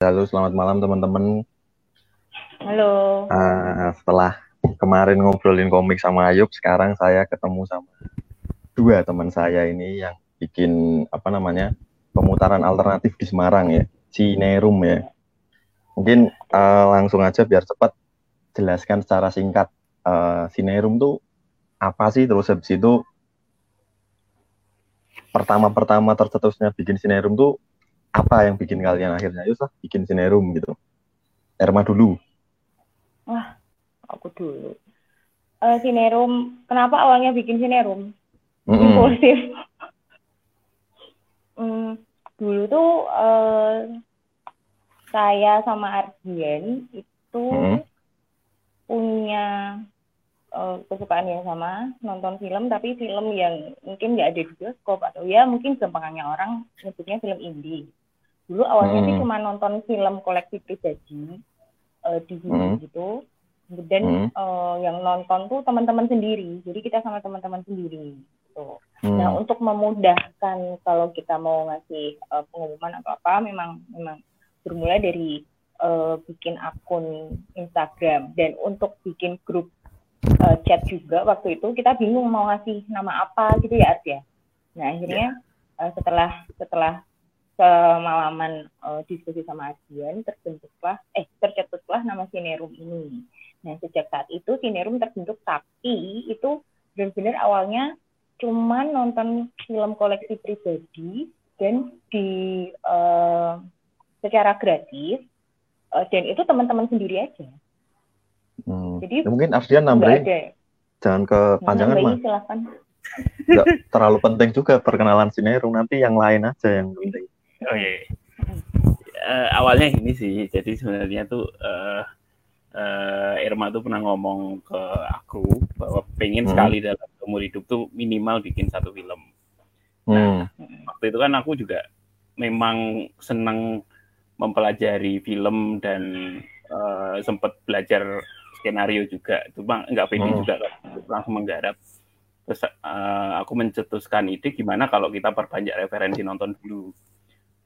Halo, selamat malam teman-teman. Halo. Uh, setelah kemarin ngobrolin komik sama Ayub, sekarang saya ketemu sama dua teman saya ini yang bikin apa namanya pemutaran alternatif di Semarang ya, Cinerum ya. Mungkin uh, langsung aja biar cepat jelaskan secara singkat uh, Cinerum tuh apa sih terus habis itu pertama-pertama tercetusnya bikin Cinerum tuh apa yang bikin kalian akhirnya yuk lah bikin Cinerum gitu. Erma dulu. Wah, aku dulu. Uh, Cinerum, kenapa awalnya bikin Cinerum? Mm -hmm. Impulsif. hmm, dulu tuh uh, saya sama Ardian itu mm -hmm. punya uh, kesukaan yang sama nonton film tapi film yang mungkin nggak ada di bioskop atau ya mungkin gampangnya orang nyebutnya film indie dulu awalnya hmm. sih cuma nonton film koleksi pribadi uh, di hmm. gitu kemudian hmm. uh, yang nonton tuh teman-teman sendiri jadi kita sama teman-teman sendiri gitu hmm. nah untuk memudahkan kalau kita mau ngasih uh, pengumuman atau apa memang memang bermula dari uh, bikin akun Instagram dan untuk bikin grup uh, chat juga waktu itu kita bingung mau ngasih nama apa gitu ya Art ya nah akhirnya uh, setelah setelah semalaman uh, diskusi sama Adian terbentuklah eh tercetuslah nama Sinerum ini. Nah sejak saat itu Sinerum terbentuk tapi itu benar-benar awalnya cuma nonton film koleksi pribadi dan di uh, secara gratis uh, dan itu teman-teman sendiri aja. Hmm. Jadi ya, mungkin Ardian nambahin jangan kepanjangan mah. Silakan. Nggak terlalu penting juga perkenalan Sinerum nanti yang lain aja yang penting. Oh iya. Uh, awalnya ini sih, jadi sebenarnya tuh uh, uh, Irma tuh pernah ngomong ke aku bahwa pengen hmm. sekali dalam umur hidup tuh minimal bikin satu film. Nah, hmm. waktu itu kan aku juga memang senang mempelajari film dan uh, sempat belajar skenario juga. Cuma nggak pede hmm. juga kan, langsung menggarap. Terus uh, aku mencetuskan ide gimana kalau kita perbanyak referensi nonton dulu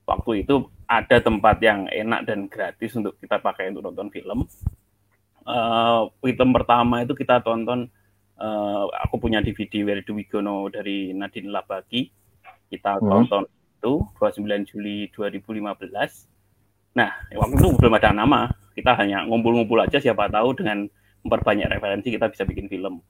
waktu itu ada tempat yang enak dan gratis untuk kita pakai untuk nonton film. Uh, film pertama itu kita tonton, uh, aku punya DVD Where Do We Go Now dari Nadine Labaki. Kita hmm. tonton itu 29 Juli 2015. Nah, waktu itu belum ada nama. Kita hanya ngumpul-ngumpul aja siapa tahu dengan memperbanyak referensi kita bisa bikin film.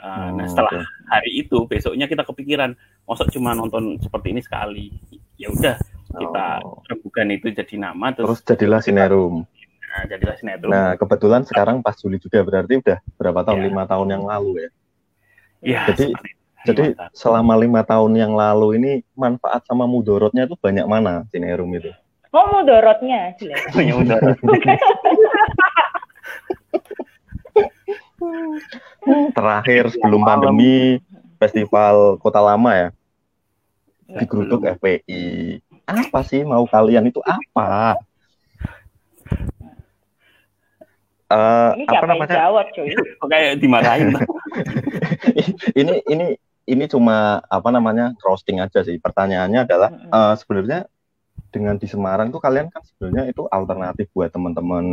Uh, nah, setelah hari itu besoknya kita kepikiran, masa cuma nonton seperti ini sekali. Ya udah, kita oh. itu jadi nama terus, terus jadilah sinerum. Nah jadilah sinerum. Nah kebetulan sekarang pas Juli juga berarti udah berapa tahun? Ya. lima tahun yang lalu ya? Ya jadi jadi tahun. selama lima tahun yang lalu ini manfaat sama mudorotnya itu banyak mana sinerum itu? Oh mudorotnya banyak mudorot. Terakhir sebelum pandemi festival kota lama ya? Di Geruduk FPI apa sih mau kalian itu apa? Uh, ini apa namanya? Jawab, cuy. Kayak dimarahin. ini ini ini cuma apa namanya roasting aja sih. Pertanyaannya adalah mm -hmm. uh, sebenarnya dengan di Semarang tuh kalian kan sebenarnya itu alternatif buat teman-teman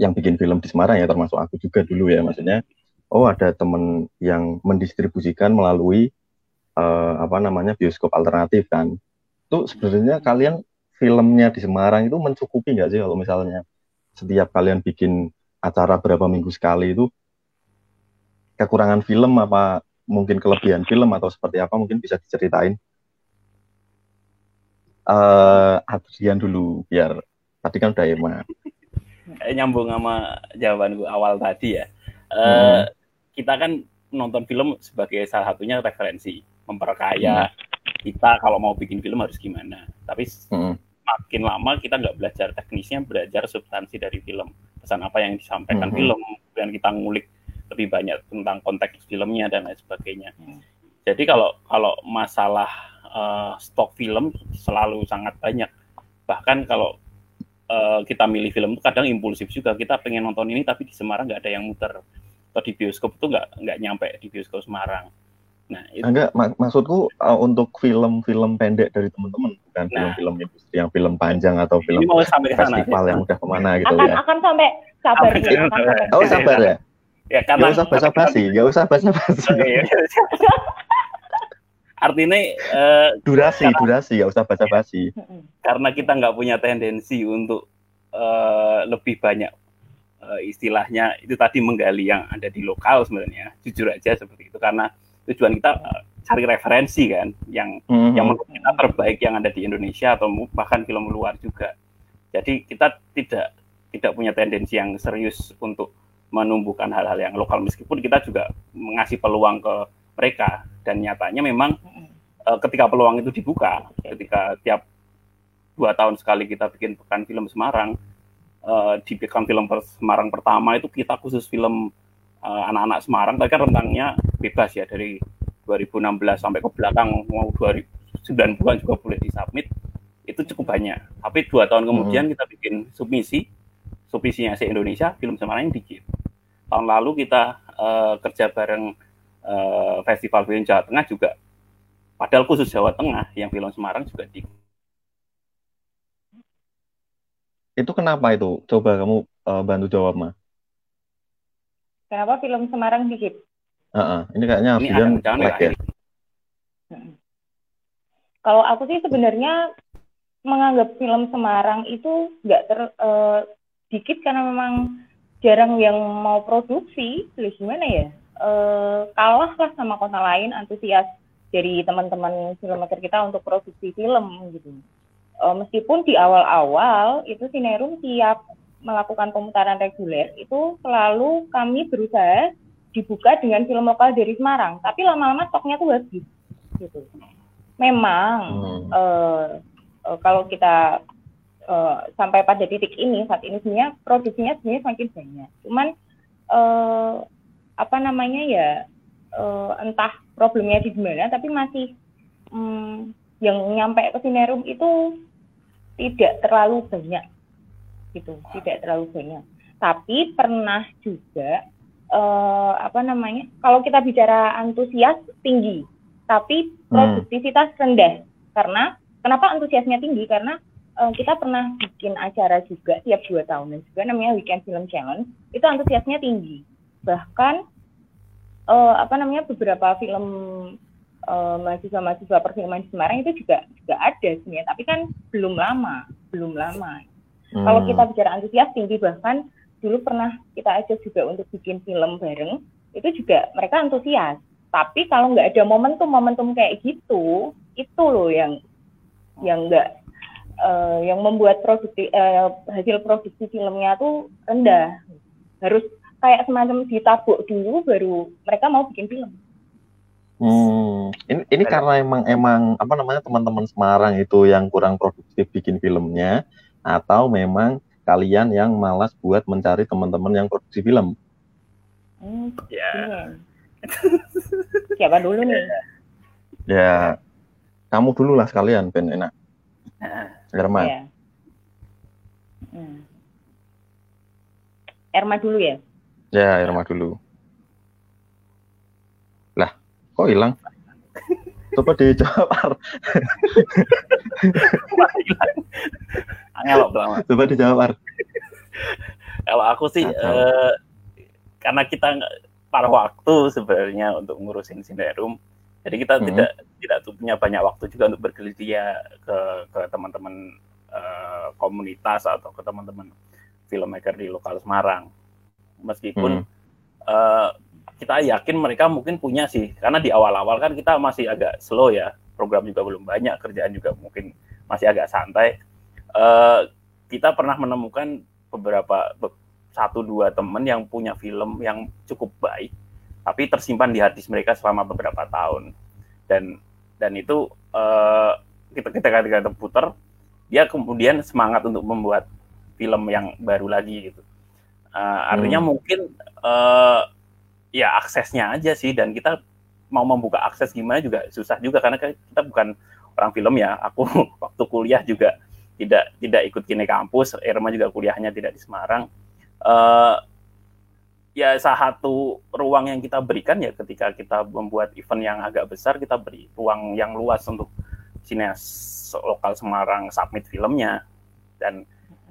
yang bikin film di Semarang ya termasuk aku juga dulu ya maksudnya oh ada teman yang mendistribusikan melalui uh, apa namanya bioskop alternatif kan itu sebenarnya kalian filmnya di Semarang itu mencukupi nggak sih kalau misalnya setiap kalian bikin acara berapa minggu sekali itu kekurangan film apa mungkin kelebihan film atau seperti apa mungkin bisa diceritain? Uh, Adrian dulu biar tadi kan udah Emma nyambung sama jawaban gue awal tadi ya. Uh, hmm. kita kan nonton film sebagai salah satunya referensi memperkaya hmm kita kalau mau bikin film harus gimana. Tapi hmm. makin lama kita nggak belajar teknisnya, belajar substansi dari film. Pesan apa yang disampaikan hmm. film, dan kita ngulik lebih banyak tentang konteks filmnya dan lain sebagainya. Hmm. Jadi kalau kalau masalah uh, stok film selalu sangat banyak. Bahkan kalau uh, kita milih film itu kadang impulsif juga. Kita pengen nonton ini tapi di Semarang nggak ada yang muter. Atau di bioskop itu nggak nggak nyampe di bioskop Semarang Nah, itu. enggak mak maksudku uh, untuk film-film pendek dari teman-teman bukan nah. film-film industri yang film panjang atau film mau sampai festival sana, yang udah ke mana gitu akan, ya. Akan sampai sabar sampai, ya. Oh, sabar ya. Ya, karena, gak usah basa-basi, gak usah basa-basi. Artinya uh, durasi, karena, durasi, gak usah basa-basi. Karena kita nggak punya tendensi untuk uh, lebih banyak uh, istilahnya itu tadi menggali yang ada di lokal sebenarnya. Jujur aja seperti itu karena tujuan kita uh, cari referensi kan yang mm-hmm. yang menurut kita terbaik yang ada di Indonesia atau bahkan film luar juga. Jadi kita tidak tidak punya tendensi yang serius untuk menumbuhkan hal-hal yang lokal meskipun kita juga mengasih peluang ke mereka dan nyatanya memang uh, ketika peluang itu dibuka ketika tiap dua tahun sekali kita bikin pekan film Semarang uh, di pekan film Semarang pertama itu kita khusus film anak-anak Semarang tapi kan rentangnya bebas ya dari 2016 sampai ke belakang mau 2009 bulan juga boleh disubmit itu cukup banyak. Tapi dua tahun kemudian hmm. kita bikin submisi submisinya se Indonesia film Semarang yang dikit tahun lalu kita uh, kerja bareng uh, festival film Jawa Tengah juga. Padahal khusus Jawa Tengah yang film Semarang juga di itu kenapa itu? Coba kamu uh, bantu jawab mah kenapa film Semarang dikit uh -uh. ini kayaknya ini jangan like ya kalau aku sih sebenarnya menganggap film Semarang itu nggak ter uh, dikit karena memang jarang yang mau produksi, terus gimana ya? E, kalah lah sama kota lain antusias dari teman-teman filmmaker kita untuk produksi film gitu. E, meskipun di awal-awal itu Sinerum siap melakukan pemutaran reguler itu selalu kami berusaha dibuka dengan film lokal dari Semarang, tapi lama-lama stoknya tuh habis gitu. Memang hmm. e, e, kalau kita uh, sampai pada titik ini saat ini sebenarnya produksinya sebenarnya semakin banyak. Cuman uh, apa namanya ya uh, entah problemnya di mana tapi masih um, yang nyampe ke Sinerum itu tidak terlalu banyak gitu, tidak terlalu banyak. Tapi pernah juga uh, apa namanya kalau kita bicara antusias tinggi, tapi hmm. produktivitas rendah karena kenapa antusiasnya tinggi karena uh, kita pernah bikin acara juga tiap dua tahunan juga namanya Weekend Film Challenge itu antusiasnya tinggi bahkan uh, apa namanya beberapa film uh, mahasiswa-mahasiswa perfilman di Semarang itu juga juga ada sebenarnya tapi kan belum lama belum lama hmm. kalau kita bicara antusias tinggi bahkan dulu pernah kita ajak juga untuk bikin film bareng itu juga mereka antusias tapi kalau nggak ada momentum momentum kayak gitu itu loh yang yang nggak uh, yang membuat produksi uh, hasil produksi filmnya tuh rendah harus kayak semacam ditabuk dulu baru mereka mau bikin film. Hmm, ini, ini karena emang emang apa namanya teman-teman Semarang itu yang kurang produktif bikin filmnya atau memang kalian yang malas buat mencari teman-teman yang produksi film? Hmm, ya. Siapa dulu nih? Ya, kamu dulu lah sekalian, Ben enak. Erma. Ya. Hmm. Erma dulu ya? Ya, Erma dulu. Lah, kok hilang? Coba dijawab. Coba dijawab. Kalau aku sih, eh, karena kita para waktu sebenarnya untuk ngurusin Sinderum, jadi kita hmm. tidak tidak punya banyak waktu juga untuk bergerilya ke ke teman-teman uh, komunitas atau ke teman-teman filmmaker di lokal Semarang. Meskipun hmm. uh, kita yakin mereka mungkin punya sih, karena di awal-awal kan kita masih agak slow ya, program juga belum banyak, kerjaan juga mungkin masih agak santai. Uh, kita pernah menemukan beberapa satu dua teman yang punya film yang cukup baik, tapi tersimpan di harddisk mereka selama beberapa tahun dan dan itu uh, kita kita ketika putar dia kemudian semangat untuk membuat film yang baru lagi gitu uh, artinya hmm. mungkin uh, ya aksesnya aja sih dan kita mau membuka akses gimana juga susah juga karena kita bukan orang film ya. Aku waktu kuliah juga tidak tidak ikut kini kampus Irma juga kuliahnya tidak di Semarang. Uh, ya salah satu ruang yang kita berikan ya ketika kita membuat event yang agak besar kita beri ruang yang luas untuk sineas lokal Semarang submit filmnya. Dan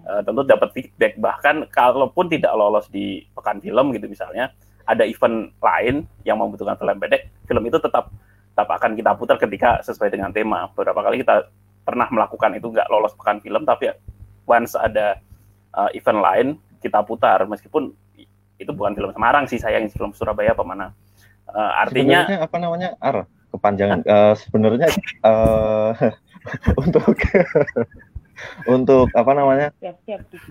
uh, tentu dapat feedback. Bahkan kalaupun tidak lolos di pekan film gitu misalnya ada event lain yang membutuhkan film pendek film itu tetap tetap akan kita putar ketika sesuai dengan tema. Beberapa kali kita pernah melakukan itu nggak lolos pekan film tapi once ada uh, event lain kita putar. Meskipun itu bukan film Semarang sih sayang film Surabaya apa mana. Uh, artinya sebenarnya apa namanya? Ar kepanjangan. Uh, sebenarnya uh, untuk untuk apa namanya?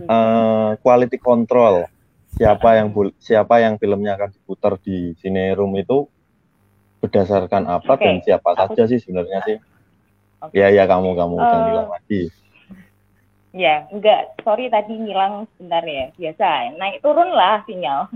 Uh, quality control siapa yang siapa yang filmnya akan diputar di Cinerum itu berdasarkan apa okay. dan siapa Aku... saja sih sebenarnya sih okay. ya ya kamu kamu uh, jangan bilang lagi Ya, enggak. Sorry tadi ngilang sebentar ya. Biasa, naik turun lah sinyal.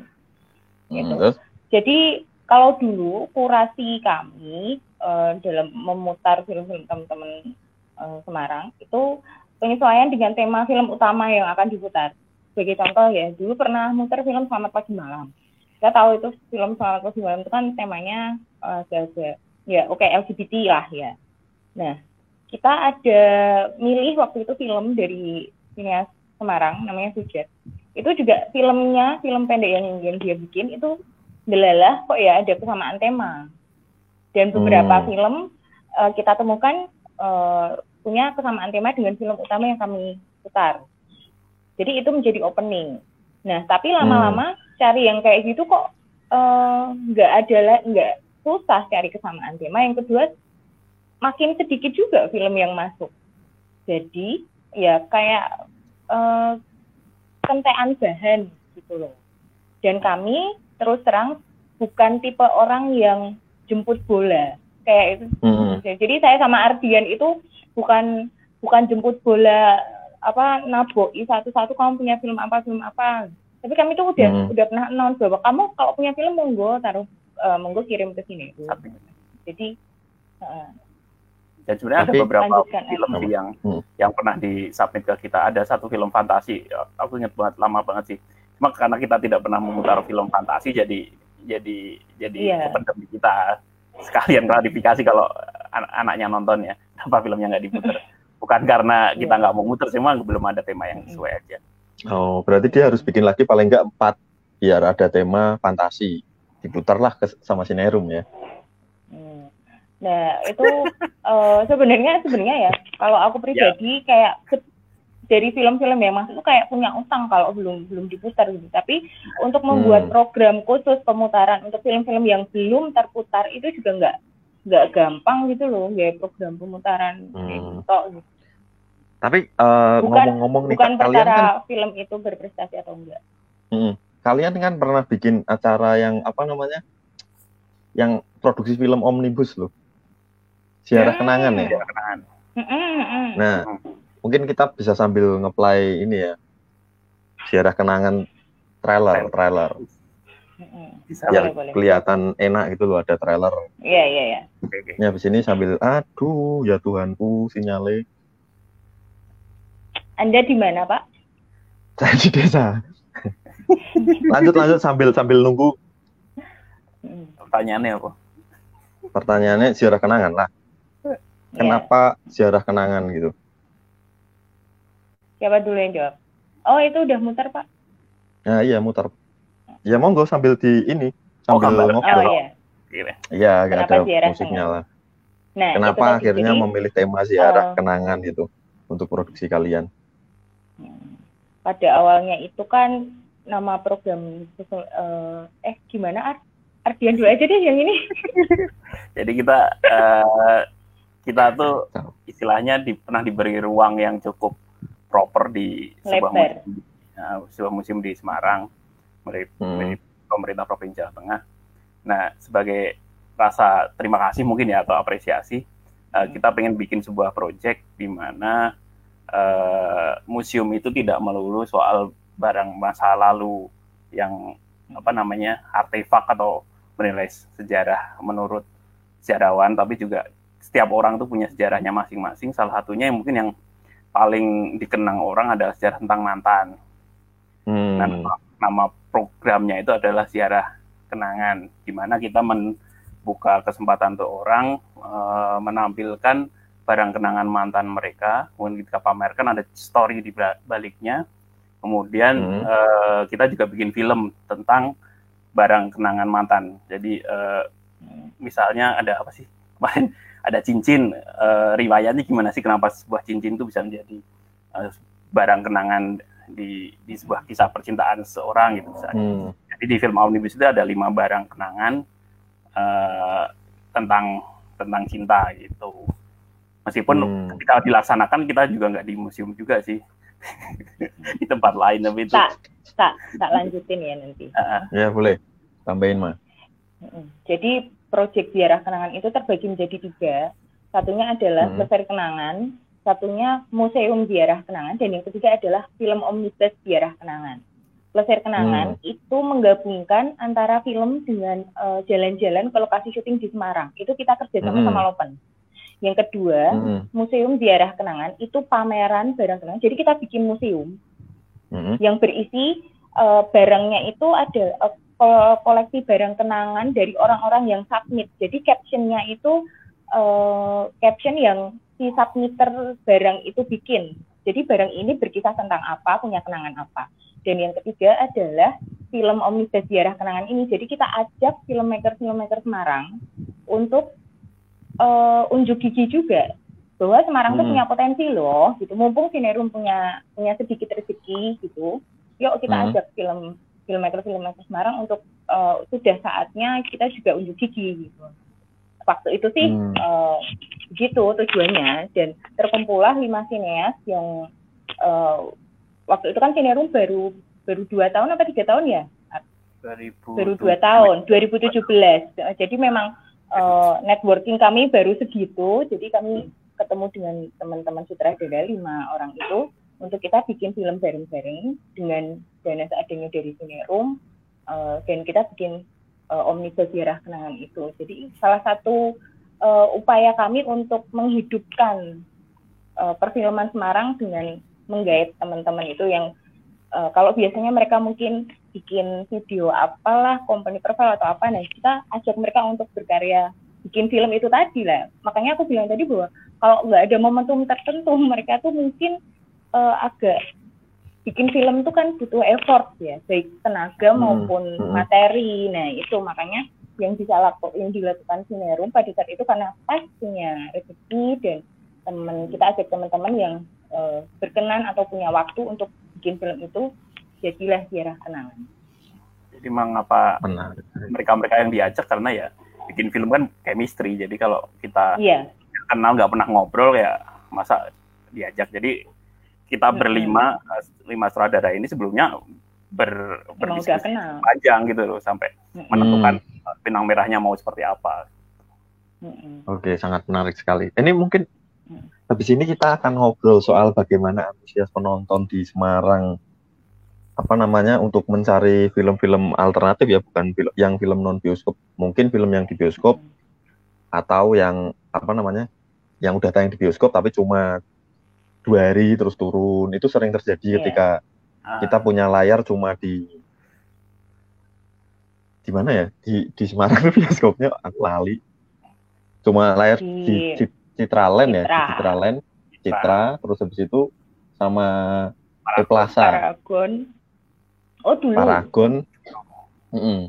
Gitu. Hmm, Jadi kalau dulu kurasi kami uh, dalam memutar film-film teman-teman uh, Semarang itu penyesuaian dengan tema film utama yang akan diputar. Sebagai contoh ya, dulu pernah muter film Selamat Pagi Malam. Kita tahu itu film Selamat Pagi Malam itu kan temanya uh, ya oke okay, LGBT lah ya. Nah, kita ada milih waktu itu film dari Sineas Semarang namanya Sujat. Itu juga filmnya, film pendek yang, yang dia bikin itu delalah kok ya ada kesamaan tema. Dan beberapa hmm. film uh, kita temukan uh, punya kesamaan tema dengan film utama yang kami putar. Jadi itu menjadi opening. Nah, tapi lama-lama hmm. cari yang kayak gitu kok eh, nggak uh, ada nggak susah cari kesamaan tema. Yang kedua makin sedikit juga film yang masuk. Jadi ya kayak uh, kentean bahan gitu loh. Dan kami terus terang bukan tipe orang yang jemput bola kayak itu. Hmm. Jadi saya sama Ardian itu bukan bukan jemput bola apa naboi satu-satu kamu punya film apa film apa. Tapi kami tuh udah hmm. udah pernah announce bahwa kamu kalau punya film monggo taruh uh, monggo kirim ke sini. Jadi uh, dan sebenarnya ada beberapa film sih yang hmm. yang pernah disubmit ke kita. Ada satu film fantasi, aku ingat banget lama banget sih. Cuma karena kita tidak pernah memutar film fantasi, jadi jadi jadi yeah. di kita. Sekalian klarifikasi kalau an anaknya nonton ya, apa filmnya nggak diputar. Bukan karena kita iya. nggak mau muter, cuma belum ada tema yang sesuai aja. Oh, berarti dia harus bikin lagi paling nggak empat biar ada tema fantasi. Diputarlah ke, sama Sinerum ya. Nah itu uh, sebenarnya sebenarnya ya kalau aku pribadi yeah. kayak dari film-film yang masuk tuh kayak punya utang kalau belum belum diputar gitu. Tapi untuk membuat hmm. program khusus pemutaran untuk film-film yang belum terputar itu juga nggak nggak gampang gitu loh, ya program pemutaran hmm. gitu. gitu. Tapi uh, ngomong-ngomong nih, bukan perkara kan, film itu berprestasi atau enggak. Hmm, kalian kan pernah bikin acara yang apa namanya, yang produksi film omnibus loh ziarah kenangan ya. Kenangan. Nah, mungkin kita bisa sambil ngeplay ini ya. Ziarah kenangan trailer, trailer. Bisa, yang boleh, kelihatan enak gitu loh ada trailer. Iya, iya, iya. Ini habis ini sambil aduh ya Tuhanku sinyale. Anda di mana, Pak? Saya di desa. lanjut lanjut sambil sambil nunggu. Pertanyaannya apa? Pertanyaannya ziarah kenangan lah. Iya. Kenapa yeah. ziarah kenangan gitu? Siapa dulu yang jawab? Oh itu udah muter pak? Ya iya muter. Ya monggo sambil di ini sambil oh, ngobrol. Oh iya. Iya gak ada musiknya lah. Nah, Kenapa akhirnya jadi, memilih tema ziarah uh, kenangan itu untuk produksi kalian? Hmm. Pada awalnya itu kan nama program uh, eh gimana Ar Ardian dulu aja deh yang ini. Jadi kita uh, kita tuh istilahnya di, pernah diberi ruang yang cukup proper di sebuah museum, uh, sebuah museum di Semarang dari, hmm. pemerintah provinsi Jawa Tengah. Nah, sebagai rasa terima kasih mungkin ya atau apresiasi, uh, kita pengen bikin sebuah proyek di mana uh, museum itu tidak melulu soal barang masa lalu yang apa namanya artefak atau menilai sejarah menurut sejarawan, tapi juga setiap orang tuh punya sejarahnya masing-masing. Salah satunya yang mungkin yang paling dikenang orang adalah sejarah tentang mantan. Hmm. Nah, nama programnya itu adalah ziarah kenangan, di mana kita membuka kesempatan untuk orang uh, menampilkan barang kenangan mantan mereka, kemudian kita pamerkan ada story di baliknya, kemudian hmm. uh, kita juga bikin film tentang barang kenangan mantan. Jadi uh, misalnya ada apa sih kemarin ada cincin uh, riwayatnya gimana sih kenapa sebuah cincin itu bisa menjadi uh, barang kenangan di di sebuah kisah percintaan seorang gitu misalnya. Hmm. Jadi di film Omnibus itu ada lima barang kenangan uh, tentang tentang cinta gitu. Meskipun hmm. ketika dilaksanakan kita juga nggak di museum juga sih di tempat lain tapi itu. Tak tak tak lanjutin ya nanti. Uh, ya boleh tambahin mah. Jadi proyek biara kenangan itu terbagi menjadi tiga. Satunya adalah hmm. kenangan, satunya museum biara kenangan, dan yang ketiga adalah film omnibus biara kenangan. Plesir kenangan hmm. itu menggabungkan antara film dengan eh, jalan-jalan ke lokasi syuting di Semarang. Itu kita kerjasama hmm. sama Lopen. Yang kedua, hmm. museum biara kenangan itu pameran barang kenangan. Jadi kita bikin museum hmm. yang berisi uh, barangnya itu ada uh, koleksi barang kenangan dari orang-orang yang submit. Jadi captionnya itu uh, caption yang si submitter barang itu bikin. Jadi barang ini berkisah tentang apa, punya kenangan apa. Dan yang ketiga adalah film Omnibus Ziarah Kenangan ini. Jadi kita ajak filmmaker-filmmaker Semarang untuk uh, unjuk gigi juga bahwa Semarang itu hmm. punya potensi loh gitu mumpung Sinerum punya punya sedikit rezeki gitu yuk kita hmm. ajak film filmmaker filmmaker Semarang untuk uh, sudah saatnya kita juga unjuk gigi gitu waktu itu sih hmm. uh, gitu tujuannya. Dan terkumpullah lima sineas yang uh, waktu itu kan Sinerum baru baru dua tahun apa tiga tahun ya? 2000, baru dua tahun 2017 jadi memang uh, networking kami baru segitu. Jadi kami ketemu dengan teman-teman sutradara lima orang itu untuk kita bikin film bareng-bareng dengan dana seadanya dari Sinerum. Uh, dan kita bikin uh, omnibus ziarah kenangan itu. Jadi salah satu uh, upaya kami untuk menghidupkan uh, perfilman Semarang dengan menggait teman-teman itu yang uh, kalau biasanya mereka mungkin bikin video apalah company profile atau apa, nah kita ajak mereka untuk berkarya bikin film itu tadi lah. Makanya aku bilang tadi bahwa kalau nggak ada momentum tertentu mereka tuh mungkin uh, agak bikin film itu kan butuh effort ya, baik tenaga hmm. maupun hmm. materi. Nah itu makanya yang bisa laku, yang dilakukan Sinerum pada saat itu karena pas punya rezeki dan teman kita ajak teman-teman yang uh, berkenan atau punya waktu untuk bikin film itu jadilah Tiara Kenangan. Jadi mengapa mereka-mereka yang diajak karena ya bikin film kan chemistry. Jadi kalau kita yeah. kenal nggak pernah ngobrol ya masa diajak. Jadi kita berlima hmm. lima sutradara ini sebelumnya ber berdiskusi panjang gitu loh sampai hmm. menentukan benang merahnya mau seperti apa. Hmm. Oke, sangat menarik sekali. Ini mungkin hmm. habis ini kita akan ngobrol soal bagaimana antusias penonton di Semarang apa namanya untuk mencari film-film alternatif ya bukan film yang film non bioskop mungkin film yang di bioskop hmm. atau yang apa namanya yang udah tayang di bioskop tapi cuma dua hari terus turun itu sering terjadi yeah. ketika uh. kita punya layar cuma di di mana ya di di Semarang bioskopnya aku lali cuma layar di, di, Citraland ya di Citraland Citra terus habis itu sama Paragon. Plaza Paragon oh dulu Paragon mm -mm.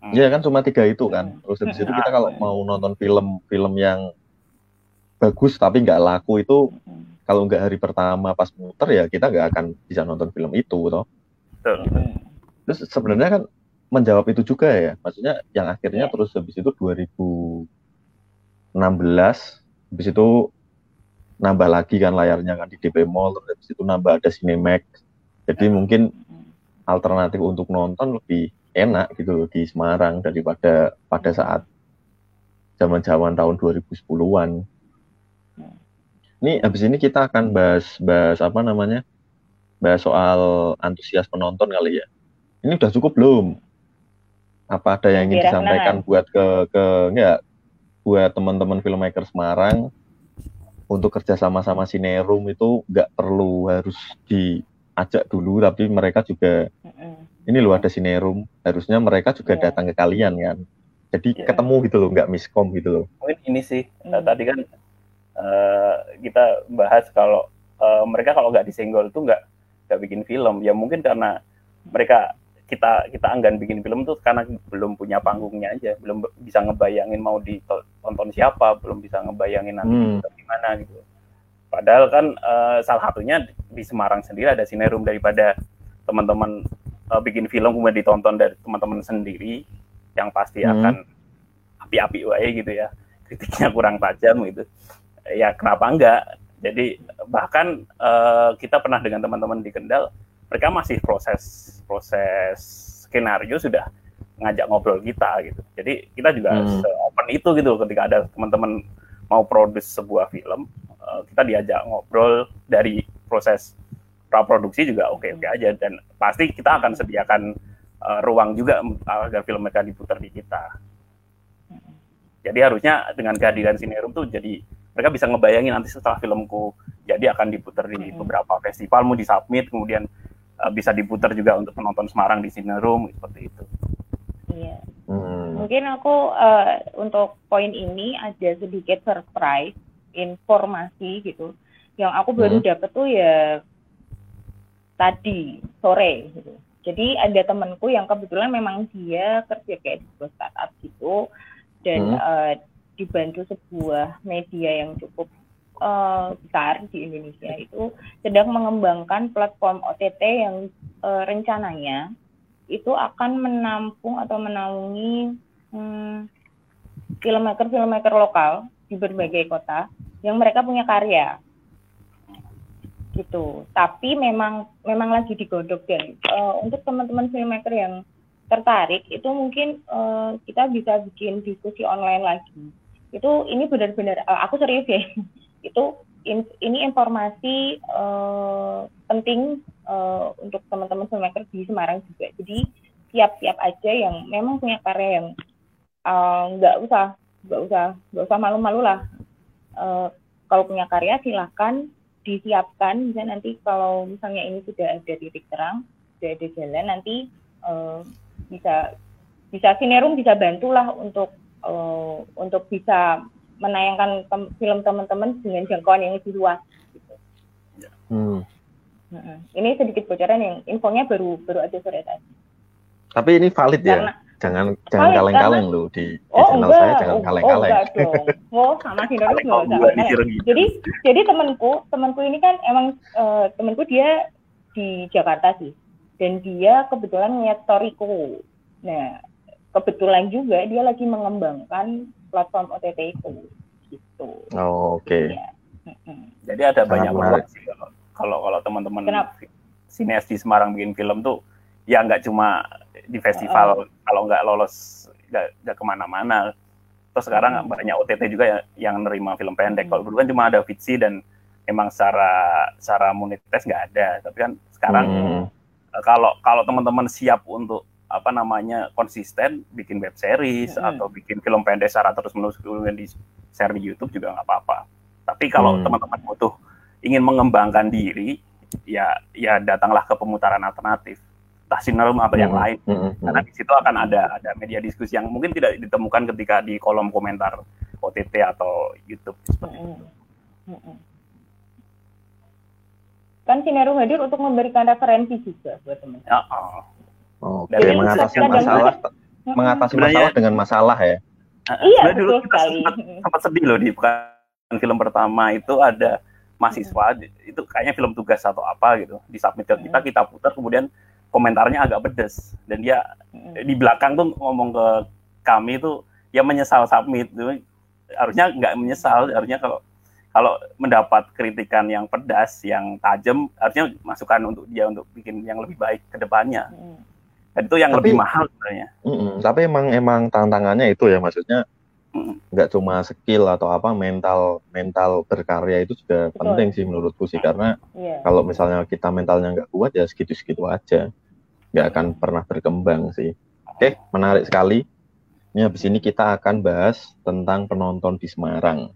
Hmm. Ya kan cuma tiga itu kan. Hmm. Terus habis itu kita kalau mau nonton film-film yang bagus tapi nggak laku itu hmm kalau nggak hari pertama pas muter ya kita nggak akan bisa nonton film itu toh. Terus sebenarnya kan menjawab itu juga ya, maksudnya yang akhirnya yeah. terus habis itu 2016 habis itu nambah lagi kan layarnya kan di DP Mall terus habis itu nambah ada Cinemax. Jadi mungkin alternatif untuk nonton lebih enak gitu loh di Semarang daripada pada saat zaman-zaman tahun 2010-an. Ini habis ini kita akan bahas bahas apa namanya? Bahas soal antusias penonton kali ya. Ini udah cukup belum? Apa ada yang ingin disampaikan buat ke ke enggak buat teman-teman filmmaker Semarang untuk kerja sama-sama Sinerum itu nggak perlu harus diajak dulu tapi mereka juga ini loh ada sinerum harusnya mereka juga yeah. datang ke kalian kan jadi yeah. ketemu gitu loh nggak miskom gitu loh mungkin ini sih mm. tadi kan uh, kita bahas kalau uh, mereka kalau nggak disenggol tuh nggak nggak bikin film. Ya mungkin karena mereka kita kita enggan bikin film tuh karena belum punya panggungnya aja. Belum bisa ngebayangin mau ditonton siapa belum bisa ngebayangin nanti hmm. gimana gitu. Padahal kan uh, salah satunya di Semarang sendiri ada sinerum daripada teman-teman uh, bikin film kemudian ditonton dari teman-teman sendiri yang pasti hmm. akan api-api wae gitu ya. Kritiknya kurang tajam gitu ya kenapa enggak jadi bahkan uh, kita pernah dengan teman-teman di Kendal mereka masih proses proses skenario sudah ngajak ngobrol kita gitu. Jadi kita juga hmm. open itu gitu ketika ada teman-teman mau produce sebuah film, uh, kita diajak ngobrol dari proses praproduksi juga oke-oke aja dan pasti kita akan sediakan uh, ruang juga agar film mereka diputar di kita. Jadi harusnya dengan kehadiran Sinerum tuh jadi mereka bisa ngebayangin nanti setelah filmku jadi akan diputar di beberapa festival, mau disubmit, kemudian uh, bisa diputar juga untuk penonton Semarang di Room seperti itu. Iya. Hmm. Mungkin aku uh, untuk poin ini ada sedikit surprise informasi gitu. Yang aku baru hmm. dapat tuh ya tadi sore gitu. Jadi ada temanku yang kebetulan memang dia kerja kayak di sebuah startup gitu dan hmm. uh, dibantu sebuah media yang cukup uh, besar di Indonesia itu sedang mengembangkan platform OTT yang uh, rencananya itu akan menampung atau menaungi hmm, filmmaker-filmmaker lokal di berbagai kota yang mereka punya karya gitu. Tapi memang memang lagi digodok dan uh, untuk teman-teman filmmaker yang tertarik itu mungkin uh, kita bisa bikin diskusi online lagi. Itu ini benar-benar uh, aku serius ya itu in, ini informasi uh, penting uh, untuk teman-teman filmmaker di Semarang juga. Jadi siap-siap aja yang memang punya karya yang nggak uh, usah nggak usah nggak usah malu-malu lah. Uh, kalau punya karya silahkan disiapkan. Misalnya nanti kalau misalnya ini sudah ada titik terang, sudah ada jalan, nanti uh, bisa bisa sinerum bisa bantulah untuk uh, untuk bisa menayangkan tem film teman-teman dengan jangkauan yang lebih luas. Gitu. Hmm. Nah, ini sedikit bocoran yang infonya baru baru aja sore tadi. Tapi ini valid ya? Karena, ya? Jangan jangan kaleng-kaleng loh di, di oh, channel enggak, saya jangan oh, kaleng-kaleng. Oh, dong. Oh, sama sih enggak usah. Jadi jadi temanku, temanku ini kan emang uh, temanku dia di Jakarta sih. Dan dia kebetulan ngeliat storyku. Nah, kebetulan juga dia lagi mengembangkan platform OTT itu gitu. Oh, oke. Okay. Ya. Jadi ada Sangat banyak peluang sih kalau kalau kalau teman-teman sineas di Semarang bikin film tuh ya nggak cuma di festival uh, kalau nggak lolos nggak ke mana-mana. Terus sekarang uh, banyak OTT juga yang, yang nerima film pendek. Uh, kalau dulu kan cuma ada Fitsi dan emang secara secara monetis nggak ada. Tapi kan sekarang uh, kalau kalau teman-teman siap untuk apa namanya konsisten bikin web series hmm. atau bikin film pendek secara terus menerus kemudian di share di YouTube juga nggak apa-apa. Tapi kalau hmm. teman-teman butuh ingin mengembangkan diri, ya ya datanglah ke pemutaran alternatif, entah atau hmm. yang lain. Hmm. Karena di situ akan ada ada media diskusi yang mungkin tidak ditemukan ketika di kolom komentar OTT atau YouTube seperti hmm. itu. Hmm. Kan Sinerum hadir untuk memberikan referensi juga buat teman-teman. Ya, oh Oh, dari mengatasi masalah, mengatasi masalah dengan masalah ya. Iya, dulu kita sempat, sempat sedih loh di bukan film pertama itu ada mahasiswa itu kayaknya film tugas atau apa gitu. Di submit ke kita kita putar kemudian komentarnya agak pedes. Dan dia di belakang tuh ngomong ke kami tuh ya menyesal submit. Harusnya nggak menyesal harusnya kalau kalau mendapat kritikan yang pedas yang tajam harusnya masukan untuk dia untuk bikin yang lebih baik ke depannya dan itu yang tapi, lebih mahal sebenarnya. Mm, tapi emang emang tantangannya itu ya maksudnya nggak mm. cuma skill atau apa mental mental berkarya itu juga Betul. penting sih menurutku sih karena yeah. kalau misalnya kita mentalnya nggak kuat ya segitu-segitu aja nggak akan pernah berkembang sih. Oke menarik sekali. Ini habis ini kita akan bahas tentang penonton di Semarang.